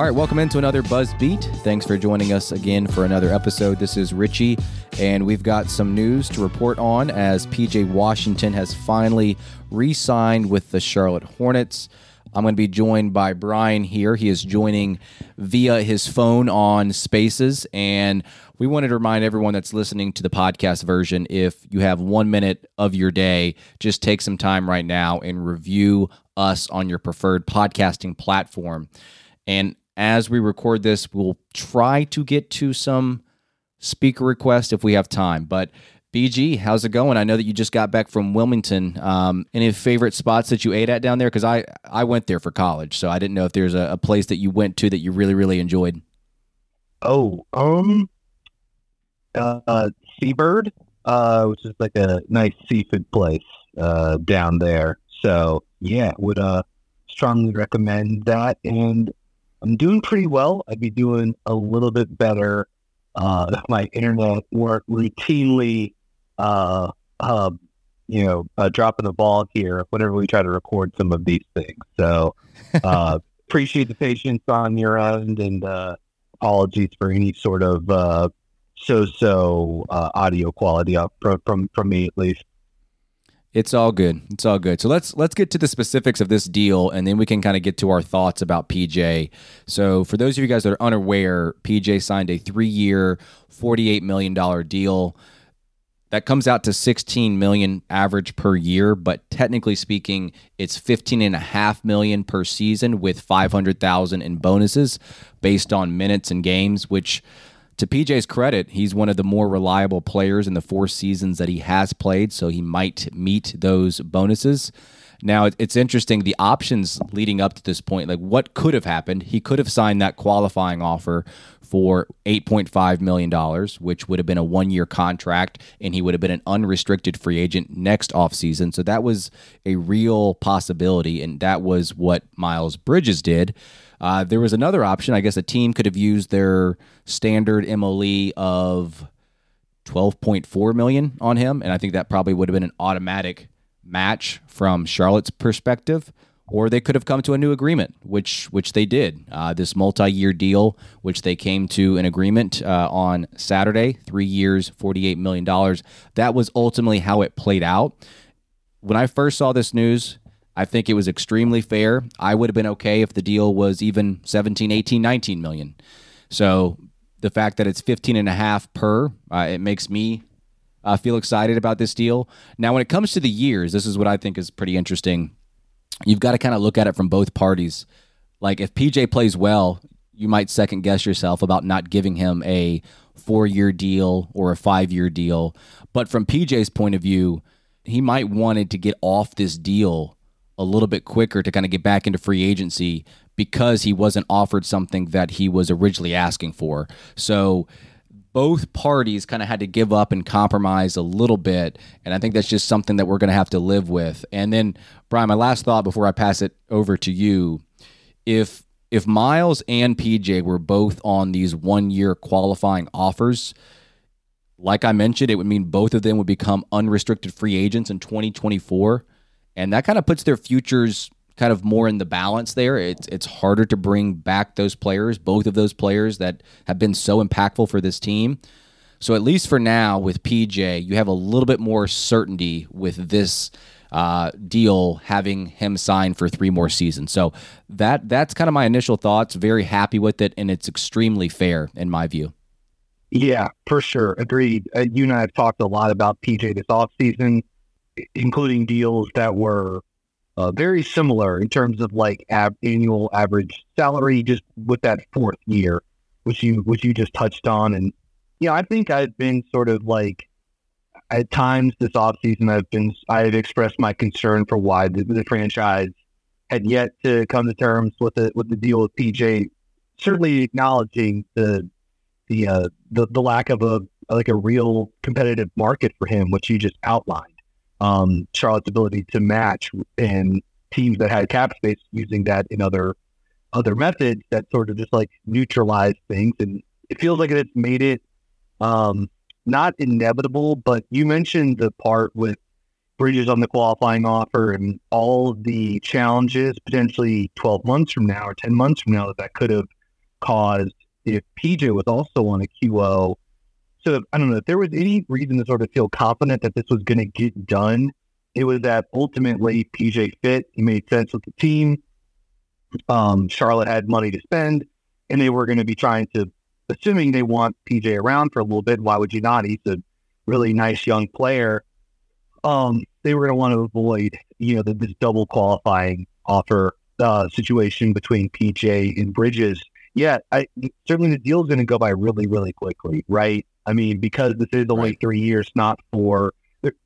All right, welcome into another Buzz Beat. Thanks for joining us again for another episode. This is Richie, and we've got some news to report on as PJ Washington has finally re signed with the Charlotte Hornets. I'm going to be joined by Brian here. He is joining via his phone on Spaces. And we wanted to remind everyone that's listening to the podcast version if you have one minute of your day, just take some time right now and review us on your preferred podcasting platform. And as we record this, we'll try to get to some speaker requests if we have time. But BG, how's it going? I know that you just got back from Wilmington. Um, any favorite spots that you ate at down there? Because I I went there for college, so I didn't know if there's a, a, place that you went to that you really really enjoyed. Oh, um, uh, Seabird, uh, which is like a nice seafood place uh, down there. So yeah, would uh strongly recommend that. And I'm doing pretty well. I'd be doing a little bit better uh, if my internet weren't routinely, uh, uh, you know, uh, dropping the ball here whenever we try to record some of these things. So uh, appreciate the patience on your end and uh, apologies for any sort of so-so audio quality up from, from from me at least. It's all good. It's all good. So let's let's get to the specifics of this deal, and then we can kind of get to our thoughts about PJ. So for those of you guys that are unaware, PJ signed a three-year, forty-eight million dollar deal. That comes out to 16 million average per year, but technically speaking, it's 15 and a half million per season with 500,000 in bonuses based on minutes and games, which to PJ's credit, he's one of the more reliable players in the four seasons that he has played, so he might meet those bonuses. Now, it's interesting the options leading up to this point, like what could have happened. He could have signed that qualifying offer for $8.5 million, which would have been a one year contract, and he would have been an unrestricted free agent next offseason. So that was a real possibility, and that was what Miles Bridges did. Uh, there was another option. I guess a team could have used their standard MOE of 12.4 million on him, and I think that probably would have been an automatic match from Charlotte's perspective. Or they could have come to a new agreement, which which they did. Uh, this multi-year deal, which they came to an agreement uh, on Saturday, three years, forty-eight million dollars. That was ultimately how it played out. When I first saw this news, I think it was extremely fair. I would have been okay if the deal was even 17, 18, 19 million. So the fact that it's 15 and a half per, uh, it makes me uh, feel excited about this deal. Now, when it comes to the years, this is what I think is pretty interesting. You've got to kind of look at it from both parties. Like if PJ plays well, you might second guess yourself about not giving him a four year deal or a five year deal. But from PJ's point of view, he might wanted to get off this deal a little bit quicker to kind of get back into free agency because he wasn't offered something that he was originally asking for. So both parties kind of had to give up and compromise a little bit. And I think that's just something that we're going to have to live with. And then, Brian, my last thought before I pass it over to you if if Miles and PJ were both on these one year qualifying offers, Like I mentioned, it would mean both of them would become unrestricted free agents in 2024. And that kind of puts their futures kind of more in the balance there. It's it's harder to bring back those players, both of those players that have been so impactful for this team. So at least for now with PJ, you have a little bit more certainty with this uh, deal having him sign for three more seasons. So that that's kind of my initial thoughts. Very happy with it, and it's extremely fair in my view. Yeah, for sure. Agreed. Uh, you and I have talked a lot about PJ this offseason, including deals that were uh, very similar in terms of like ab- annual average salary, just with that fourth year, which you which you just touched on. And yeah, I think I've been sort of like at times this offseason I've been I've expressed my concern for why the, the franchise had yet to come to terms with the with the deal with PJ. Certainly acknowledging the the uh, the the lack of a like a real competitive market for him, which you just outlined. Um, Charlotte's ability to match and teams that had cap space using that in other other methods that sort of just like neutralize things, and it feels like it's made it um, not inevitable. But you mentioned the part with Bridges on the qualifying offer and all the challenges potentially 12 months from now or 10 months from now that that could have caused if PJ was also on a QO. So I don't know if there was any reason to sort of feel confident that this was going to get done. It was that ultimately PJ fit. He made sense with the team. Um, Charlotte had money to spend, and they were going to be trying to, assuming they want PJ around for a little bit. Why would you not? He's a really nice young player. Um, they were going to want to avoid, you know, the, this double qualifying offer uh, situation between PJ and Bridges yeah, I certainly the deal is going to go by really, really quickly, right? I mean, because this is only right. three years, not for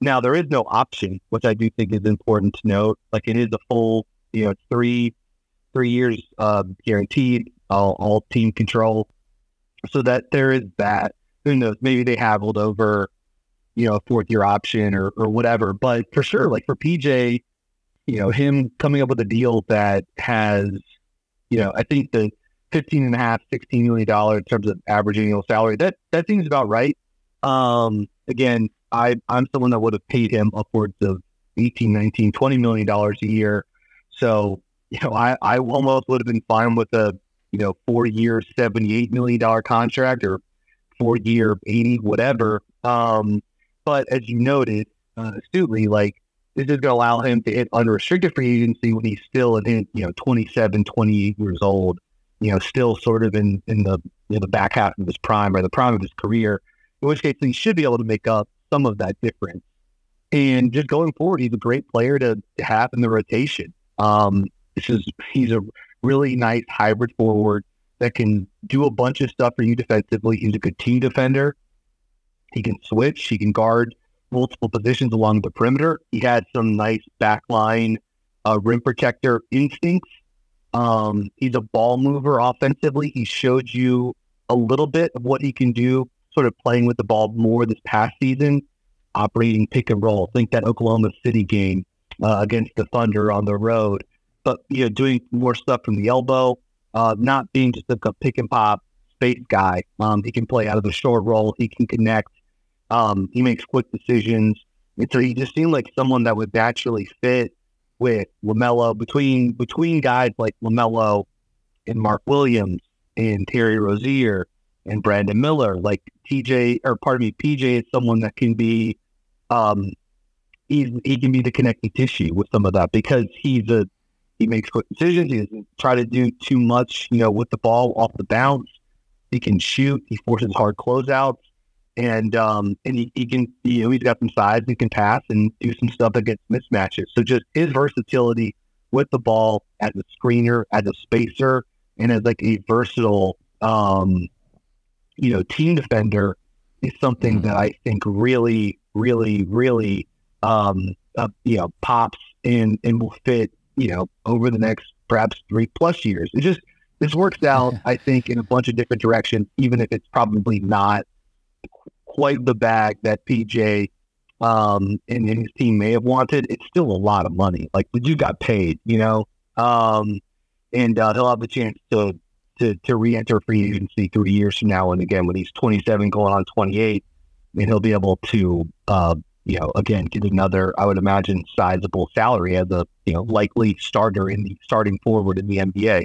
now. There is no option, which I do think is important to note. Like it is a full, you know, three three years uh, guaranteed, all, all team control, so that there is that. Who knows? Maybe they have over, you know, a fourth year option or or whatever. But for sure, like for PJ, you know, him coming up with a deal that has, you know, I think the 15 and a half, 16 million dollars in terms of average annual salary. That that seems about right. Um, again, I I'm someone that would have paid him upwards of 18, 19, 20 million dollars a year. So, you know, I, I almost would have been fine with a, you know, four year, 78 million dollar contract or four year, 80, whatever. Um, but as you noted, uh, astutely, like this is going to allow him to hit unrestricted free agency when he's still in, you know, 27, 28 years old you know, still sort of in in the you know, the back half of his prime or the prime of his career. In which case, he should be able to make up some of that difference. And just going forward, he's a great player to, to have in the rotation. Um, this is he's a really nice hybrid forward that can do a bunch of stuff for you defensively. He's a good team defender. He can switch. He can guard multiple positions along the perimeter. He had some nice backline uh, rim protector instincts um, he's a ball mover offensively. He showed you a little bit of what he can do, sort of playing with the ball more this past season, operating pick and roll. Think that Oklahoma City game uh, against the Thunder on the road, but you know, doing more stuff from the elbow, uh, not being just a pick and pop space guy. Um, he can play out of the short roll. He can connect. Um, he makes quick decisions. And so he just seemed like someone that would naturally fit with LaMelo between between guys like LaMelo and Mark Williams and Terry Rozier and Brandon Miller. Like TJ or pardon me, PJ is someone that can be um he can be the connecting tissue with some of that because he's a he makes quick decisions. He doesn't try to do too much, you know, with the ball off the bounce. He can shoot. He forces hard closeouts and um, and he, he can you know he's got some size and can pass and do some stuff against mismatches. So just his versatility with the ball as a screener, as a spacer, and as like a versatile um, you know team defender is something mm-hmm. that I think really, really, really um, uh, you know pops and and will fit you know over the next perhaps three plus years. It just this works out, I think, in a bunch of different directions, even if it's probably not quite the bag that PJ um, and, his team may have wanted, it's still a lot of money. Like, but you got paid, you know, um, and uh, he'll have the chance to to to re-enter free agency three years from now. And again, when he's 27, going on 28, and he'll be able to, uh, you know, again, get another, I would imagine, sizable salary as a, you know, likely starter in the starting forward in the NBA.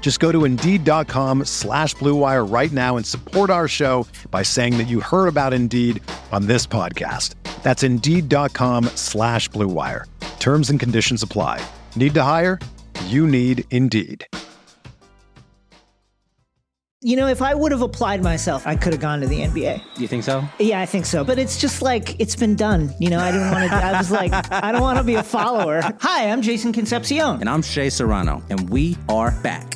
Just go to Indeed.com slash BlueWire right now and support our show by saying that you heard about Indeed on this podcast. That's Indeed.com slash BlueWire. Terms and conditions apply. Need to hire? You need Indeed. You know, if I would have applied myself, I could have gone to the NBA. You think so? Yeah, I think so. But it's just like it's been done. You know, I didn't want to. I was like, I don't want to be a follower. Hi, I'm Jason Concepcion, and I'm Shea Serrano, and we are back.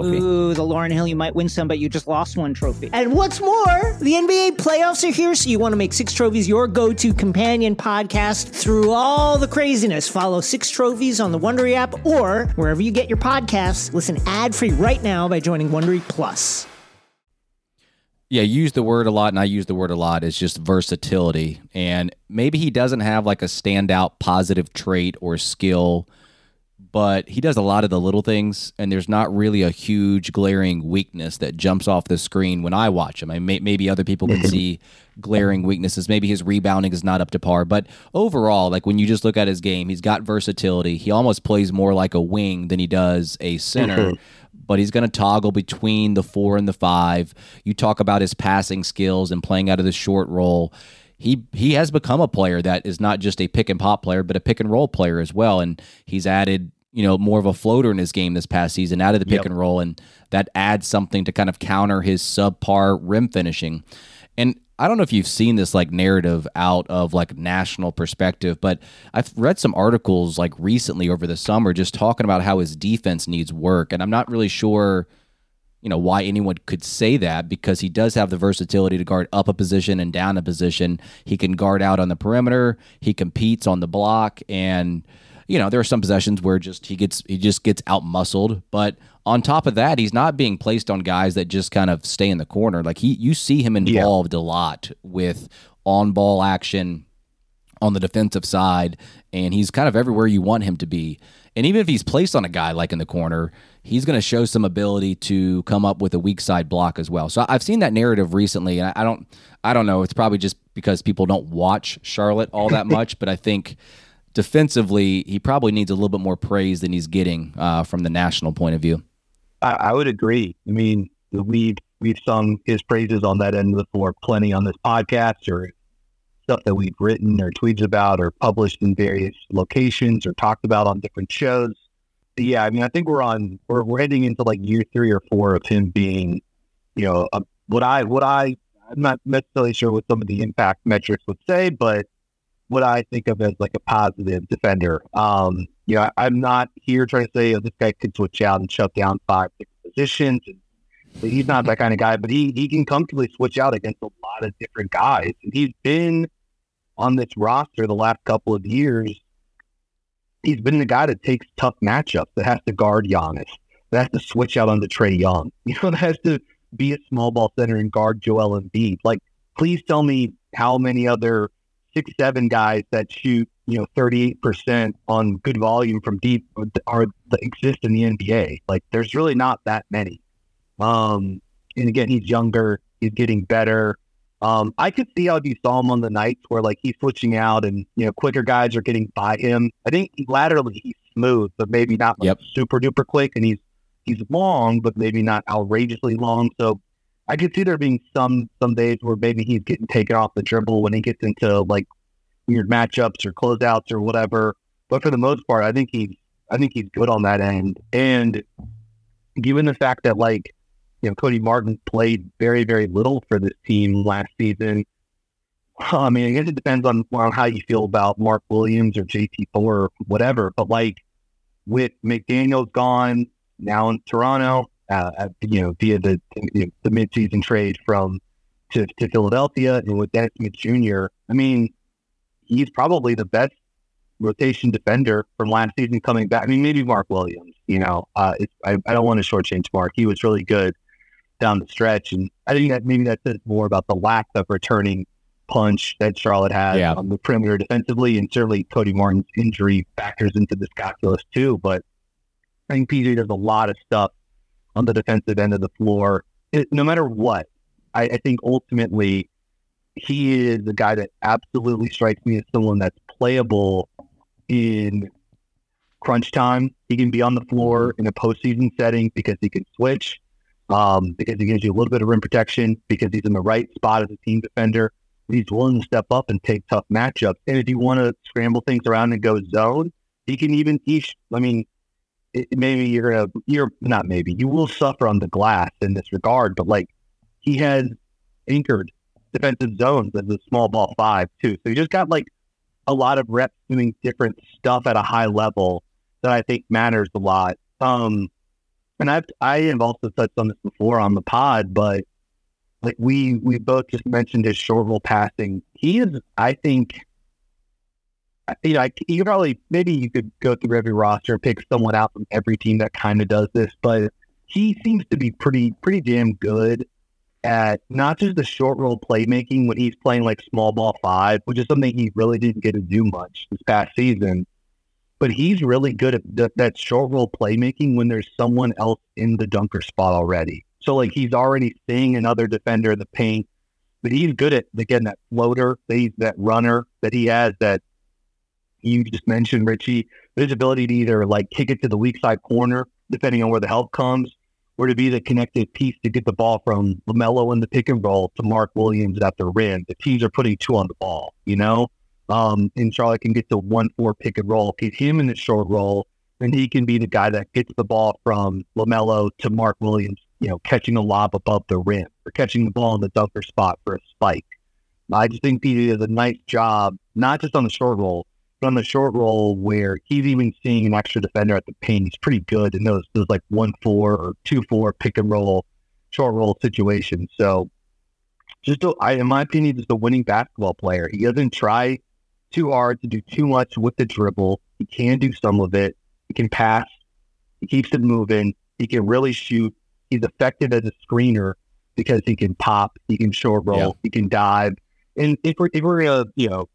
Ooh, the Lauryn Hill, you might win some, but you just lost one trophy. And what's more, the NBA playoffs are here, so you want to make Six Trophies your go to companion podcast through all the craziness. Follow Six Trophies on the Wondery app or wherever you get your podcasts. Listen ad free right now by joining Wondery Plus yeah, use the word a lot, and I use the word a lot. It's just versatility, and maybe he doesn't have like a standout positive trait or skill, but he does a lot of the little things, and there's not really a huge glaring weakness that jumps off the screen when I watch him. I may, maybe other people can see glaring weaknesses. Maybe his rebounding is not up to par, but overall, like when you just look at his game, he's got versatility. He almost plays more like a wing than he does a center. But he's going to toggle between the four and the five. You talk about his passing skills and playing out of the short role He he has become a player that is not just a pick and pop player, but a pick and roll player as well. And he's added you know more of a floater in his game this past season out of the pick yep. and roll, and that adds something to kind of counter his subpar rim finishing. And I don't know if you've seen this like narrative out of like national perspective, but I've read some articles like recently over the summer just talking about how his defense needs work. And I'm not really sure, you know, why anyone could say that because he does have the versatility to guard up a position and down a position. He can guard out on the perimeter, he competes on the block, and you know, there are some possessions where just he gets he just gets out muscled, but on top of that, he's not being placed on guys that just kind of stay in the corner. Like he, you see him involved yeah. a lot with on ball action on the defensive side, and he's kind of everywhere you want him to be. And even if he's placed on a guy like in the corner, he's going to show some ability to come up with a weak side block as well. So I've seen that narrative recently, and I don't, I don't know. It's probably just because people don't watch Charlotte all that much, but I think defensively, he probably needs a little bit more praise than he's getting uh, from the national point of view. I, I would agree. I mean, we've we've sung his praises on that end of the floor plenty on this podcast or stuff that we've written or tweeted about or published in various locations or talked about on different shows. But yeah, I mean, I think we're on we're we're heading into like year three or four of him being, you know, a, what I what I I'm not necessarily sure what some of the impact metrics would say, but what I think of as like a positive defender. Um, you know, I, am not here trying to say oh, this guy could switch out and shut down five different positions. he's not that kind of guy, but he he can comfortably switch out against a lot of different guys. And he's been on this roster the last couple of years. He's been the guy that takes tough matchups, that has to guard Giannis, that has to switch out onto Trae Young, you know, that has to be a small ball center and guard Joel Embiid. Like, please tell me how many other six, seven guys that shoot, you know, 38% on good volume from deep are exist in the NBA. Like there's really not that many. Um, and again, he's younger, he's getting better. Um, I could see how if you saw him on the nights where like he's switching out and you know quicker guys are getting by him. I think laterally he's smooth, but maybe not like Yep. super duper quick, and he's he's long, but maybe not outrageously long. So I could see there being some some days where maybe he's getting taken off the dribble when he gets into like weird matchups or closeouts or whatever. But for the most part, I think he's I think he's good on that end. And given the fact that like you know Cody Martin played very very little for this team last season. I mean, I guess it depends on, on how you feel about Mark Williams or JT Thor or whatever. But like with McDaniels gone now in Toronto, uh, at- you know, via the you know, the midseason trade from to, to Philadelphia, and with Dennis Smith Jr., I mean, he's probably the best rotation defender from last season coming back. I mean, maybe Mark Williams. You know, uh, it's, I, I don't want to shortchange Mark. He was really good down the stretch, and I think that maybe that says more about the lack of returning punch that Charlotte has Yeah. on the perimeter defensively, and certainly Cody Martin's injury factors into this calculus too. But I think PJ does a lot of stuff on the defensive end of the floor. It, no matter what, I, I think ultimately he is a guy that absolutely strikes me as someone that's playable in crunch time. He can be on the floor in a postseason setting because he can switch, um, because he gives you a little bit of rim protection, because he's in the right spot as a team defender. He's willing to step up and take tough matchups. And if you want to scramble things around and go zone, he can even teach. I mean, it, maybe you're gonna, you're not maybe you will suffer on the glass in this regard, but like he has anchored defensive zones as a small ball five too. So you just got like a lot of reps doing different stuff at a high level that I think matters a lot. Um, and I've I have also touched on this before on the pod, but like we we both just mentioned his short roll passing. He is, I think, you know, I, you probably maybe you could go through every roster and pick someone out from every team that kind of does this, but he seems to be pretty pretty damn good at not just the short roll playmaking when he's playing like small ball five, which is something he really didn't get to do much this past season. But he's really good at th- that short roll playmaking when there's someone else in the dunker spot already. So like he's already seeing another defender in the paint, but he's good at again that floater, that that runner that he has that you just mentioned, Richie. His ability to either like kick it to the weak side corner, depending on where the help comes, or to be the connected piece to get the ball from Lamelo in the pick and roll to Mark Williams at the rim. The teams are putting two on the ball, you know. Um, and Charlotte can get the one four pick and roll, get him in the short roll, and he can be the guy that gets the ball from Lamelo to Mark Williams, you know, catching a lob above the rim or catching the ball in the dunker spot for a spike. I just think PJ does a nice job, not just on the short roll, on the short roll where he's even seeing an extra defender at the paint. He's pretty good in those those like one four or two four pick and roll, short roll situations. So, just a, I, in my opinion, just a winning basketball player. He doesn't try too hard to do too much with the dribble. He can do some of it. He can pass. He keeps it moving. He can really shoot. He's effective as a screener because he can pop. He can short roll. Yeah. He can dive. And if we're if we're gonna you know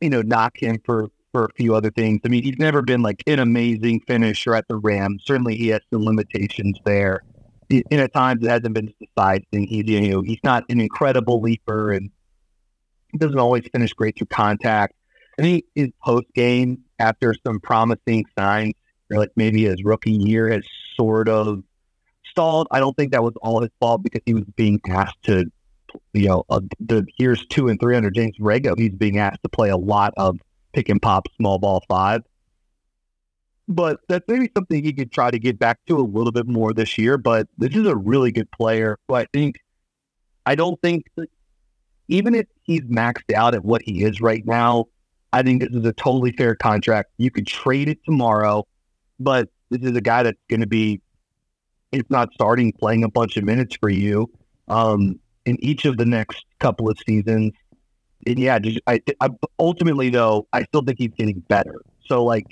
you know knock him for for a few other things, I mean he's never been like an amazing finisher at the rim. Certainly he has some limitations there. And at times it hasn't been just a side thing. He's you know he's not an incredible leaper and doesn't always finish great through contact. I think his post game after some promising signs, or like maybe his rookie year, has sort of stalled. I don't think that was all his fault because he was being asked to, you know, uh, the years two and three under James Borrego, he's being asked to play a lot of pick and pop small ball five. But that's maybe something he could try to get back to a little bit more this year. But this is a really good player who I think, I don't think, even if he's maxed out at what he is right now, I think this is a totally fair contract. You could trade it tomorrow, but this is a guy that's going to be, if not starting, playing a bunch of minutes for you um, in each of the next couple of seasons. And yeah, just, I, I ultimately though, I still think he's getting better. So like,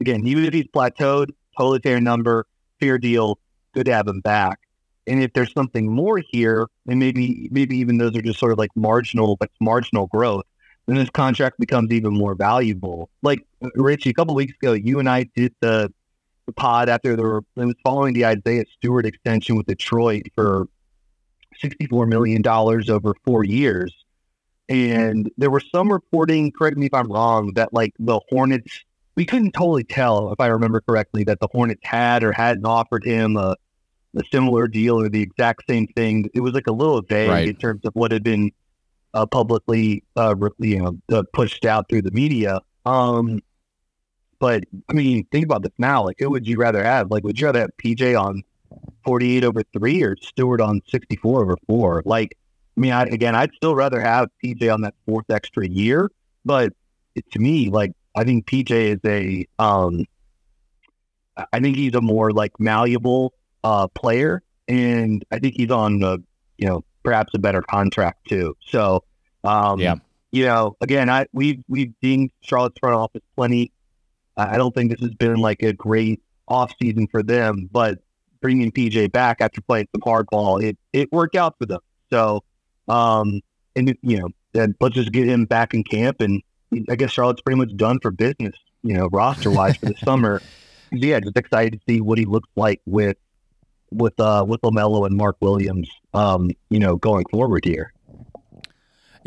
again, even if he's plateaued, totally fair number, fair deal, good to have him back. And if there's something more here, and maybe maybe even those are just sort of like marginal, like marginal growth then this contract becomes even more valuable. Like Richie, a couple weeks ago, you and I did the, the pod after the it was following the Isaiah Stewart extension with Detroit for sixty-four million dollars over four years, and there was some reporting. Correct me if I'm wrong. That like the Hornets, we couldn't totally tell if I remember correctly that the Hornets had or hadn't offered him a, a similar deal or the exact same thing. It was like a little vague Right. in terms of what had been uh, publicly, uh, you know, uh, pushed out through the media. Um, but I mean, think about this now. Like, who would you rather have? Like, would you rather have PJ on forty-eight over three or Stewart on sixty-four over four? Like, I mean, I, again, I'd still rather have PJ on that fourth extra year. But it, to me, like, I think PJ is a, um, I- think he's a more like malleable uh, player, and I think he's on a, you know, perhaps a better contract too. So, um, Yeah. you know, again, I we've we've seen Charlotte's front office plenty. I I don't think this has been like a great off season for them, but bringing PJ back after playing some hardball, it it worked out for them. So, um, and you know, then let's just get him back in camp, and I guess Charlotte's pretty much done for business, you know, roster wise for the summer. Yeah, just excited to see what he looks like with with uh with Lamelo and Mark Williams, um, you know, going forward here.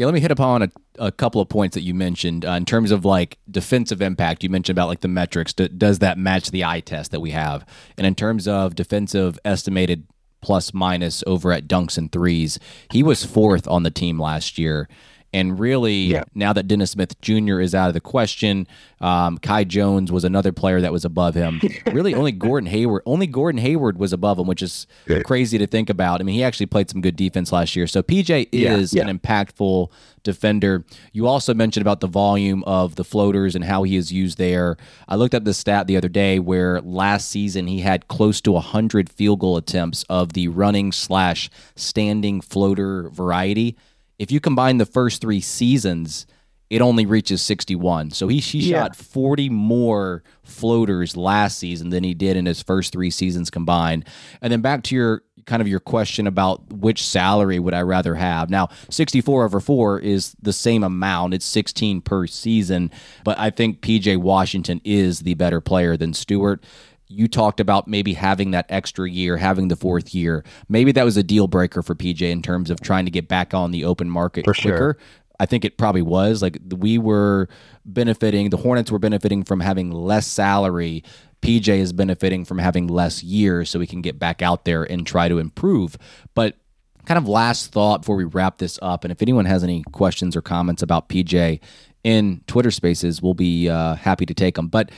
Yeah, let me hit upon a, a couple of points that you mentioned uh, in terms of like defensive impact. You mentioned about like the metrics. D- does that match the eye test that we have? And in terms of defensive estimated plus minus over at dunks and threes, he was fourth on the team last year. And really, Yeah. now that Dennis Smith Jr. is out of the question, um, Kai Jones was another player that was above him. really, only Gordon Hayward, only Gordon Hayward was above him, which is Good. crazy to think about. I mean, he actually played some good defense last year. So PJ Yeah, is yeah. an impactful defender. You also mentioned about the volume of the floaters and how he is used there. I looked up the stat the other day where last season he had close to 100 field goal attempts of the running slash standing floater variety. If you combine the first three seasons, it only reaches 61. So he, he Yeah. shot 40 more floaters last season than he did in his first three seasons combined. And then back to your kind of your question about which salary would I rather have. Now, 64 over 4 is the same amount. It's 16 per season, but I think PJ Washington is the better player than Stewart. You talked about maybe having that extra year, having the fourth year. Maybe that was a deal breaker for PJ in terms of trying to get back on the open market For sure. quicker. I think it probably was. Like we were benefiting, the Hornets were benefiting from having less salary. PJ is benefiting from having less years so we can get back out there and try to improve. But kind of last thought before we wrap this up, and if anyone has any questions or comments about PJ in Twitter spaces, we'll be uh, happy to take them. But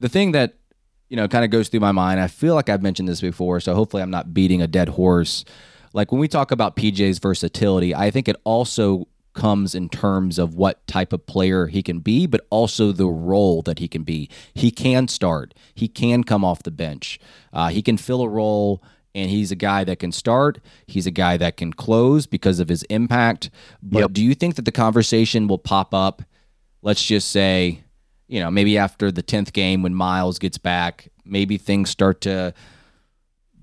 the thing that you know kind of goes through my mind, I feel like I've mentioned this before, so hopefully I'm not beating a dead horse. Like when we talk about PJ's versatility, I think it also comes in terms of what type of player he can be, but also the role that he can be. He can start. He can come off the bench. Uh, he can fill a role and he's a guy that can start. He's a guy that can close because of his impact. But Yep. do you think that the conversation will pop up? Let's just say, you know, maybe after the tenth game when Miles gets back, maybe things start to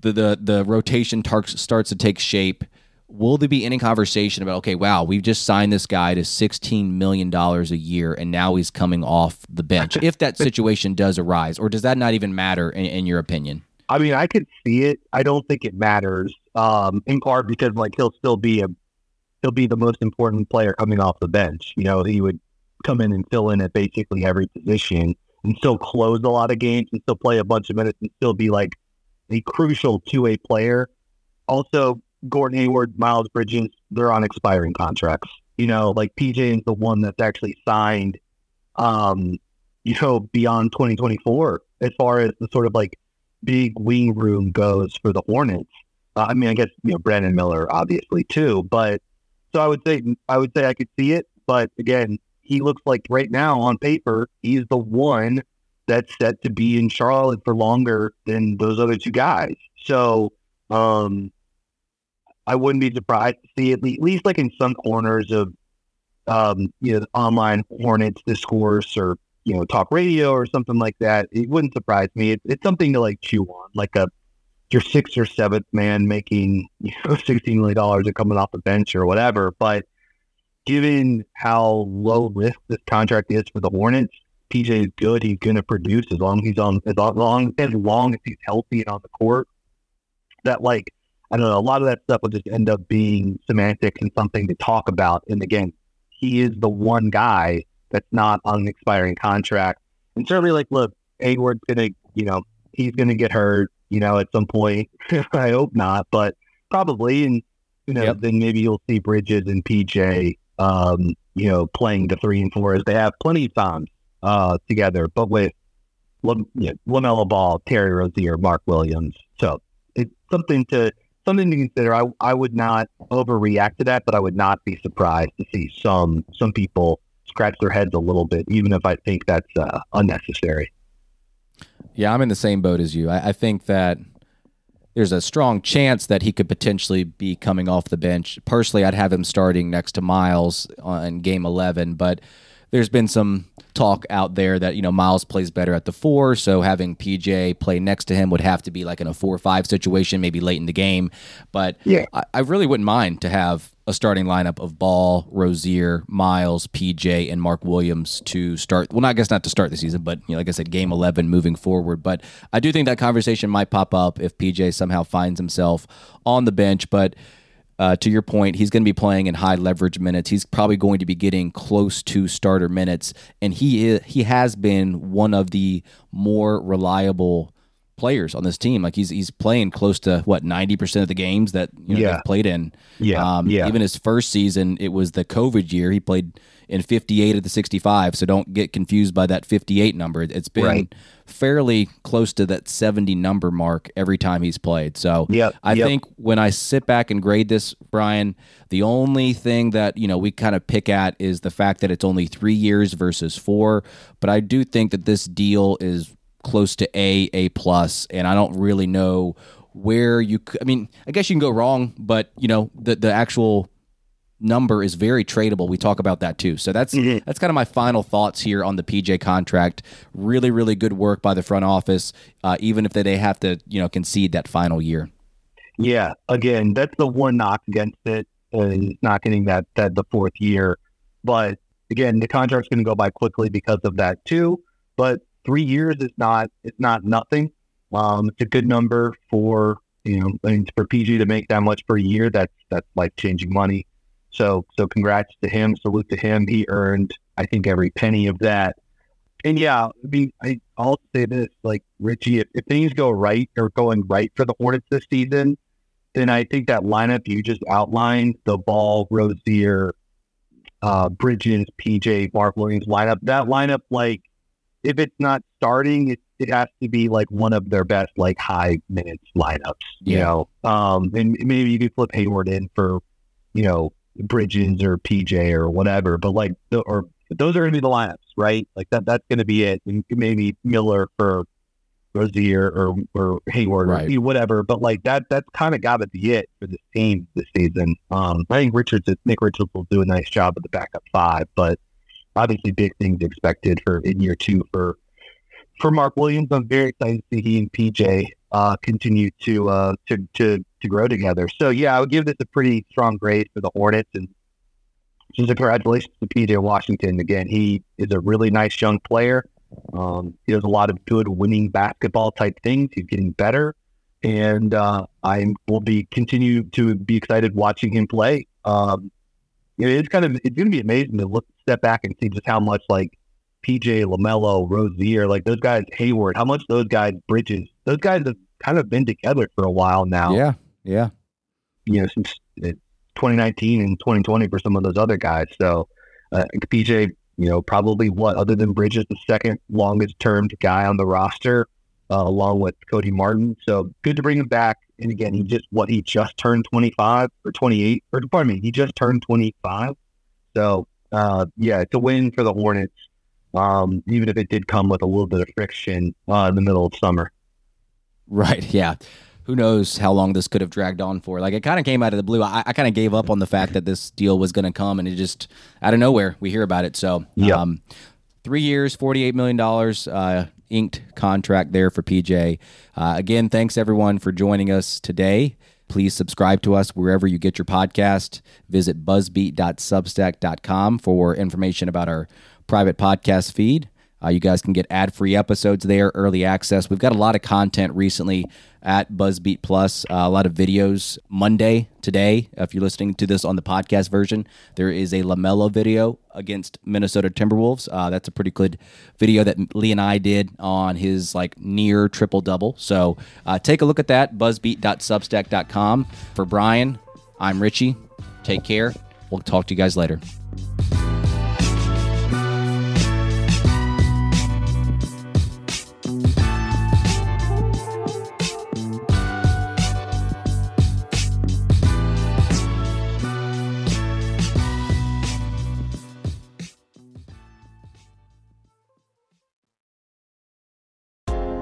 the the the rotation tar- starts to take shape. Will there be any conversation about okay, wow, we've just signed this guy to sixteen million dollars a year, and now he's coming off the bench? if that situation does arise, or does that not even matter in, in your opinion? I mean, I could see it. I don't think it matters. Um, in part because like he'll still be a he'll be the most important player coming off the bench. You know, he would come in and fill in at basically every position and still close a lot of games and still play a bunch of minutes and still be like a crucial two way player. Also, Gordon Hayward, Miles Bridges, they're on expiring contracts. You know, like PJ is the one that's actually signed um, you know, beyond twenty twenty four as far as the sort of like big wing room goes for the Hornets. Uh, I mean, I guess you know Brandon Miller obviously too, but so I would say I would say I could see it, but again, he looks like right now on paper he's the one that's set to be in Charlotte for longer than those other two guys. So um, I wouldn't be surprised to see at least, like in some corners of um, you know online Hornets discourse or you know talk radio or something like that. It wouldn't surprise me. It, it's something to like chew on, like a your sixth or seventh man making you know sixteen million dollars and coming off the bench or whatever. But given how low risk this contract is for the Hornets, PJ is good. He's going to produce as long as he's on as long as long as he's healthy and on the court. That like I don't know, a lot of that stuff will just end up being semantics and something to talk about. And again, he is the one guy that's not on an expiring contract. And certainly, like, look, Hayward's gonna, you know, he's gonna get hurt, you know, at some point. I hope not, but probably. And you know, yep. then maybe you'll see Bridges and PJ, um, you know, playing the three and four as they have plenty of times uh, together, but with you know, LaMelo Ball, Terry Rozier, Mark Williams. So it's something to something to consider. I I would not overreact to that, but I would not be surprised to see some some people scratch their heads a little bit, even if I think that's uh, unnecessary. Yeah, I'm in the same boat as you. I, I think that there's a strong chance that he could potentially be coming off the bench. Personally, I'd have him starting next to Miles uh, on game 11, but there's been some talk out there that you know Miles plays better at the four, so having PJ play next to him would have to be like in a four or five situation, maybe late in the game. But yeah, I, I really wouldn't mind to have a starting lineup of Ball, Rozier, Miles, PJ, and Mark Williams to start. Well, not, I guess not to start the season, but you know, like I said, game eleven moving forward. But I do think that conversation might pop up if PJ somehow finds himself on the bench, but uh, to your point, he's going to be playing in high leverage minutes. He's probably going to be getting close to starter minutes, and he is, he has been one of the more reliable players on this team. Like he's he's playing close to what ninety percent of the games that you know yeah. played in. Yeah, um, yeah. Even his first season, it was the COVID year. He played in fifty eight of the sixty five. So don't get confused by that fifty eight number. It's been right fairly close to that 70 number mark every time he's played. So yep, I yep. think when I sit back and grade this, Brian, the only thing that, you know, we kind of pick at is the fact that it's only three years versus four. But I do think that this deal is close to A, A plus, and I don't really know where you I mean, I guess you can go wrong, but you know, the the actual number is very tradable. We talk about that too. So that's mm-hmm. that's kind of my final thoughts here on the PJ contract. Really, really good work by the front office, uh, even if they have to you know concede that final year. Yeah, again, that's the one knock against it is not getting that that the fourth year. But again, the contract's going to go by quickly because of that too. But three years is not it's not nothing. Um, it's a good number for you know, I mean, for PJ to make that much per year. That's that's life changing money. So, so congrats to him. Salute to him. He earned, I think, every penny of that. And yeah, I mean, I, I'll say this, like Richie, if, if things go right or going right for the Hornets this season, then I think that lineup you just outlined, the Ball, Rozier, uh, Bridges, PJ, Mark Williams lineup, that lineup, like, if it's not starting, it, it has to be like one of their best, like, high minutes lineups, you yeah. know? Um, and maybe you could flip Hayward in for, you know, Bridges or PJ or whatever, but like, the, or those are going to be the lineups, right? Like that, that's going to be it. And maybe Miller for Rozier or, or Hayward right. or whatever, but like that, that's kind of got to be it for this team this season. Um, I think Richards, Nick Richards will do a nice job at the backup five, but obviously big things expected for in year two for, for Mark Williams. I'm very excited to see he and PJ uh, continue to uh, to to to grow together. So yeah, I would give this a pretty strong grade for the Hornets, and just a congratulations to PJ Washington. Again, he is a really nice young player. Um, he does a lot of good winning basketball type things. He's getting better, and uh, I will be continue to be excited watching him play. Um, it's kind of it's going to be amazing to look step back and see just how much like PJ LaMelo, Rozier, like those guys, Hayward, how much those guys, Bridges, those guys have kind of been together for a while now. Yeah, yeah. You know, since 2019 and 2020 for some of those other guys. So uh, PJ, you know, probably what other than Bridges, the second longest termed guy on the roster, uh, along with Cody Martin. So good to bring him back. And again, he just what he just turned 25 or 28, or pardon me, he just turned 25. So uh, yeah, it's a win for the Hornets um, even if it did come with a little bit of friction uh, in the middle of summer. Right. Yeah. Who knows how long this could have dragged on for? Like it kind of came out of the blue. I, I kind of gave up on the fact that this deal was going to come, and it just out of nowhere we hear about it. So, yeah. Um, three years, forty-eight million dollars. Uh, inked contract there for PJ. Uh, again, thanks everyone for joining us today. Please subscribe to us wherever you get your podcast. Visit buzzbeat.substack.com for information about our private podcast feed. Uh, you guys can get ad free episodes there, early access. We've got a lot of content recently at Buzzbeat Plus, uh, a lot of videos. Monday, today, if you're listening to this on the podcast version, there is a LaMelo video against Minnesota Timberwolves. Uh, that's a pretty good video that Lee and I did on his like near triple double. So uh, take a look at that, buzzbeat.substack.com. For Brian, I'm Richie. Take care. We'll talk to you guys later.